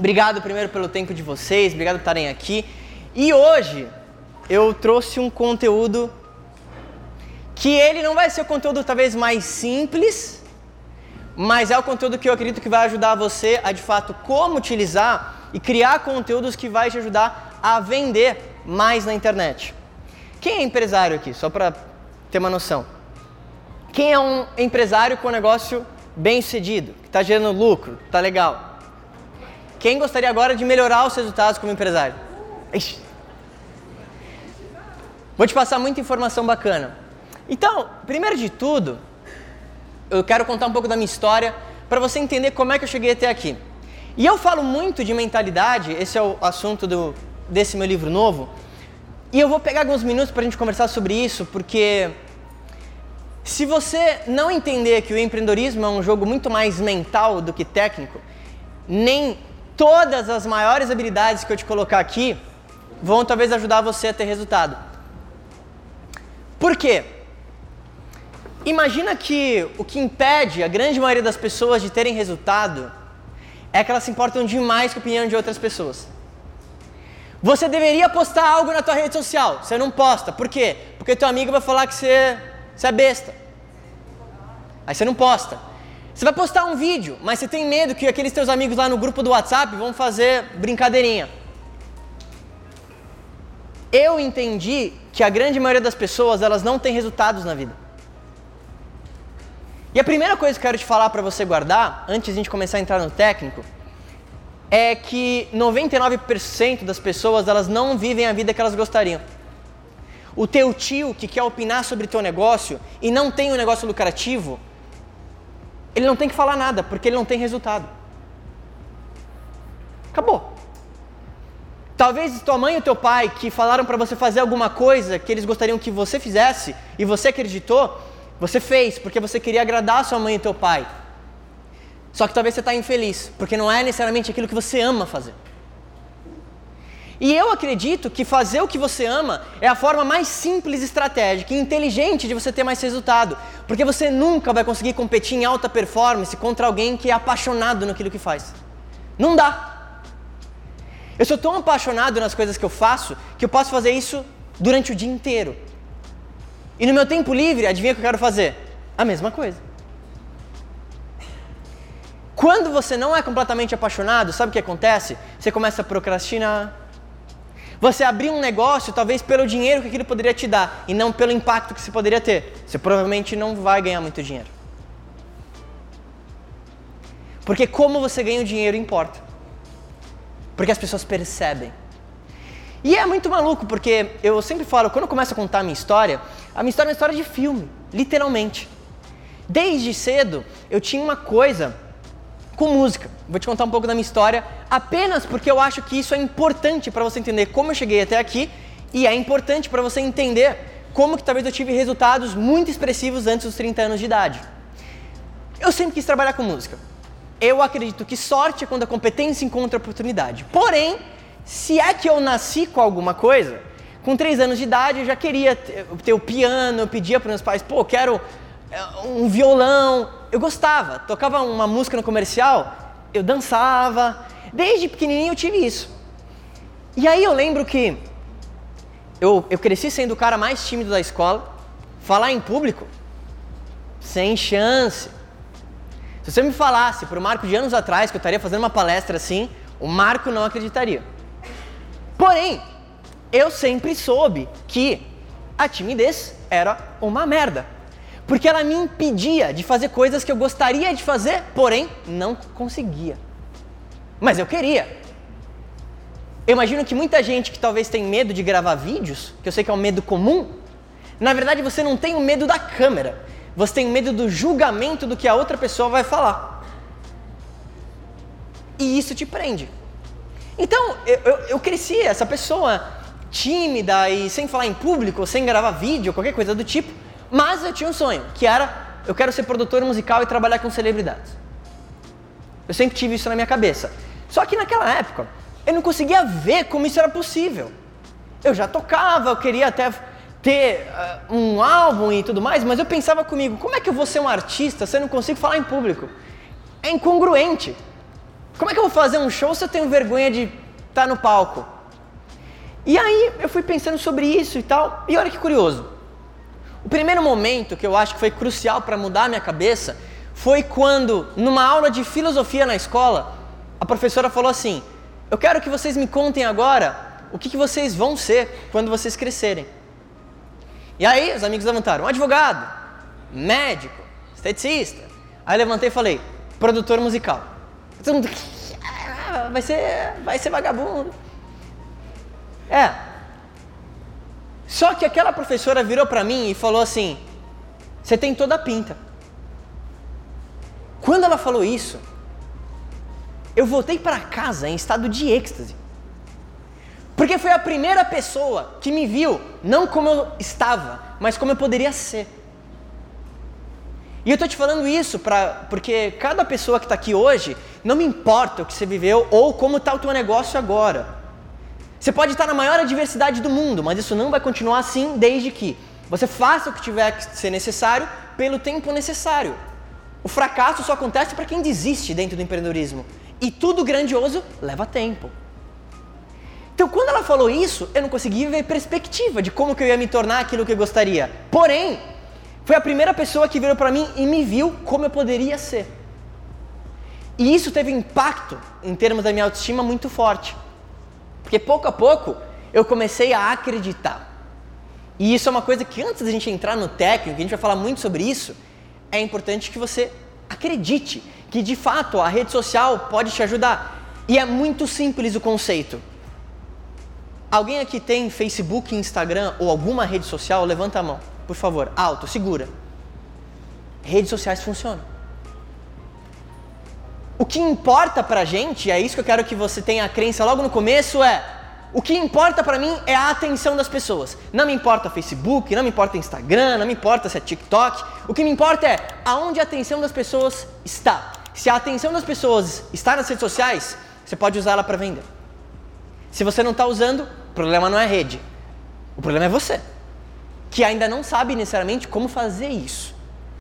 Obrigado primeiro pelo tempo de vocês, obrigado por estarem aqui. E hoje eu trouxe um conteúdo que ele não vai ser o conteúdo talvez mais simples, mas é o conteúdo que eu acredito que vai ajudar você a de fato como utilizar e criar conteúdos que vai te ajudar a vender mais na internet. Quem é empresário aqui? Só para ter uma noção. Quem é um empresário com um negócio bem sucedido, que está gerando lucro, está legal? Quem gostaria agora de melhorar os resultados como empresário? Ixi. Vou te passar muita informação bacana. Então, primeiro de tudo, eu quero contar um pouco da minha história para você entender como é que eu cheguei até aqui. E eu falo muito de mentalidade, esse é o assunto do, desse meu livro novo, e eu vou pegar alguns minutos para a gente conversar sobre isso, porque se você não entender que o empreendedorismo é um jogo muito mais mental do que técnico, nem todas as maiores habilidades que eu te colocar aqui vão talvez ajudar você a ter resultado. Por quê? Imagina que o que impede a grande maioria das pessoas de terem resultado é que elas se importam demais com a opinião de outras pessoas. Você deveria postar algo na tua rede social, você não posta. Por quê? Porque teu amigo vai falar que você, você é besta. Aí você não posta. Você vai postar um vídeo, mas você tem medo que aqueles teus amigos lá no grupo do WhatsApp vão fazer brincadeirinha. Eu entendi que a grande maioria das pessoas, elas não têm resultados na vida. E a primeira coisa que eu quero te falar para você guardar, antes de a gente começar a entrar no técnico, é que 99% das pessoas elas não vivem a vida que elas gostariam. O teu tio que quer opinar sobre teu negócio e não tem um negócio lucrativo, ele não tem que falar nada, porque ele não tem resultado. Acabou. Talvez tua mãe e teu pai que falaram para você fazer alguma coisa que eles gostariam que você fizesse e você acreditou, você fez porque você queria agradar sua mãe e teu pai. Só que talvez você está infeliz, porque não é necessariamente aquilo que você ama fazer. E eu acredito que fazer o que você ama é a forma mais simples, estratégica e inteligente de você ter mais resultado. Porque você nunca vai conseguir competir em alta performance contra alguém que é apaixonado naquilo que faz. Não dá. Eu sou tão apaixonado nas coisas que eu faço que eu posso fazer isso durante o dia inteiro. E no meu tempo livre, adivinha o que eu quero fazer? A mesma coisa. Quando você não é completamente apaixonado, sabe o que acontece? Você começa a procrastinar. Você abrir um negócio, talvez pelo dinheiro que aquilo poderia te dar e não pelo impacto que você poderia ter. Você provavelmente não vai ganhar muito dinheiro. Porque como você ganha o dinheiro importa. Porque as pessoas percebem. E é muito maluco, porque eu sempre falo, quando eu começo a contar a minha história, a minha história é uma história de filme, literalmente. Desde cedo, eu tinha uma coisa com música. Vou te contar um pouco da minha história, apenas porque eu acho que isso é importante para você entender como eu cheguei até aqui e é importante para você entender como que talvez eu tive resultados muito expressivos antes dos 30 anos de idade. Eu sempre quis trabalhar com música. Eu acredito que sorte é quando a competência encontra oportunidade. Porém, se é que eu nasci com alguma coisa, com 3 anos de idade eu já queria ter, o piano, eu pedia para meus pais, pô, quero é, um violão. Eu gostava, tocava uma música no comercial, eu dançava. Desde pequenininho eu tive isso. E aí eu lembro que eu, eu cresci sendo o cara mais tímido da escola. Falar em público, sem chance. Se você me falasse para o Marco de anos atrás que eu estaria fazendo uma palestra assim, o Marco não acreditaria. Porém, eu sempre soube que a timidez era uma merda porque ela me impedia de fazer coisas que eu gostaria de fazer, porém não conseguia. Mas eu queria. Eu imagino que muita gente que talvez tem medo de gravar vídeos, que eu sei que é um medo comum, na verdade você não tem o medo da câmera, você tem medo do julgamento do que a outra pessoa vai falar. E isso te prende. Então, eu, eu, eu cresci essa pessoa tímida e sem falar em público, sem gravar vídeo, qualquer coisa do tipo, mas eu tinha um sonho, que era eu quero ser produtor musical e trabalhar com celebridades. Eu sempre tive isso na minha cabeça. Só que naquela época, eu não conseguia ver como isso era possível. Eu já tocava, eu queria até ter uh, um álbum e tudo mais, mas eu pensava comigo, como é que eu vou ser um artista se eu não consigo falar em público? É incongruente. Como é que eu vou fazer um show se eu tenho vergonha de estar tá no palco? E aí eu fui pensando sobre isso e tal, e olha que curioso. O primeiro momento que eu acho que foi crucial para mudar a minha cabeça foi quando, numa aula de filosofia na escola, a professora falou assim: Eu quero que vocês me contem agora o que, que vocês vão ser quando vocês crescerem. E aí os amigos levantaram: advogado, médico, esteticista. Aí levantei e falei: produtor musical. Todo mundo, vai ser, vai ser vagabundo. É. Só que aquela professora virou para mim e falou assim: Você tem toda a pinta. Quando ela falou isso, eu voltei para casa em estado de êxtase. Porque foi a primeira pessoa que me viu, não como eu estava, mas como eu poderia ser. E eu estou te falando isso pra, porque cada pessoa que está aqui hoje, não me importa o que você viveu ou como está o teu negócio agora. Você pode estar na maior adversidade do mundo, mas isso não vai continuar assim desde que você faça o que tiver que ser necessário pelo tempo necessário. O fracasso só acontece para quem desiste dentro do empreendedorismo. E tudo grandioso leva tempo. Então, quando ela falou isso, eu não conseguia ver perspectiva de como que eu ia me tornar aquilo que eu gostaria. Porém, foi a primeira pessoa que virou para mim e me viu como eu poderia ser. E isso teve impacto em termos da minha autoestima muito forte. Porque pouco a pouco eu comecei a acreditar. E isso é uma coisa que antes da gente entrar no técnico, a gente vai falar muito sobre isso, é importante que você acredite que de fato a rede social pode te ajudar. E é muito simples o conceito. Alguém aqui tem Facebook, Instagram ou alguma rede social? Levanta a mão, por favor. Alto, segura. Redes sociais funcionam. O que importa pra gente, é isso que eu quero que você tenha a crença logo no começo, é o que importa para mim é a atenção das pessoas. Não me importa Facebook, não me importa Instagram, não me importa se é TikTok. O que me importa é aonde a atenção das pessoas está. Se a atenção das pessoas está nas redes sociais, você pode usá-la para vender. Se você não está usando, o problema não é a rede. O problema é você, que ainda não sabe necessariamente como fazer isso.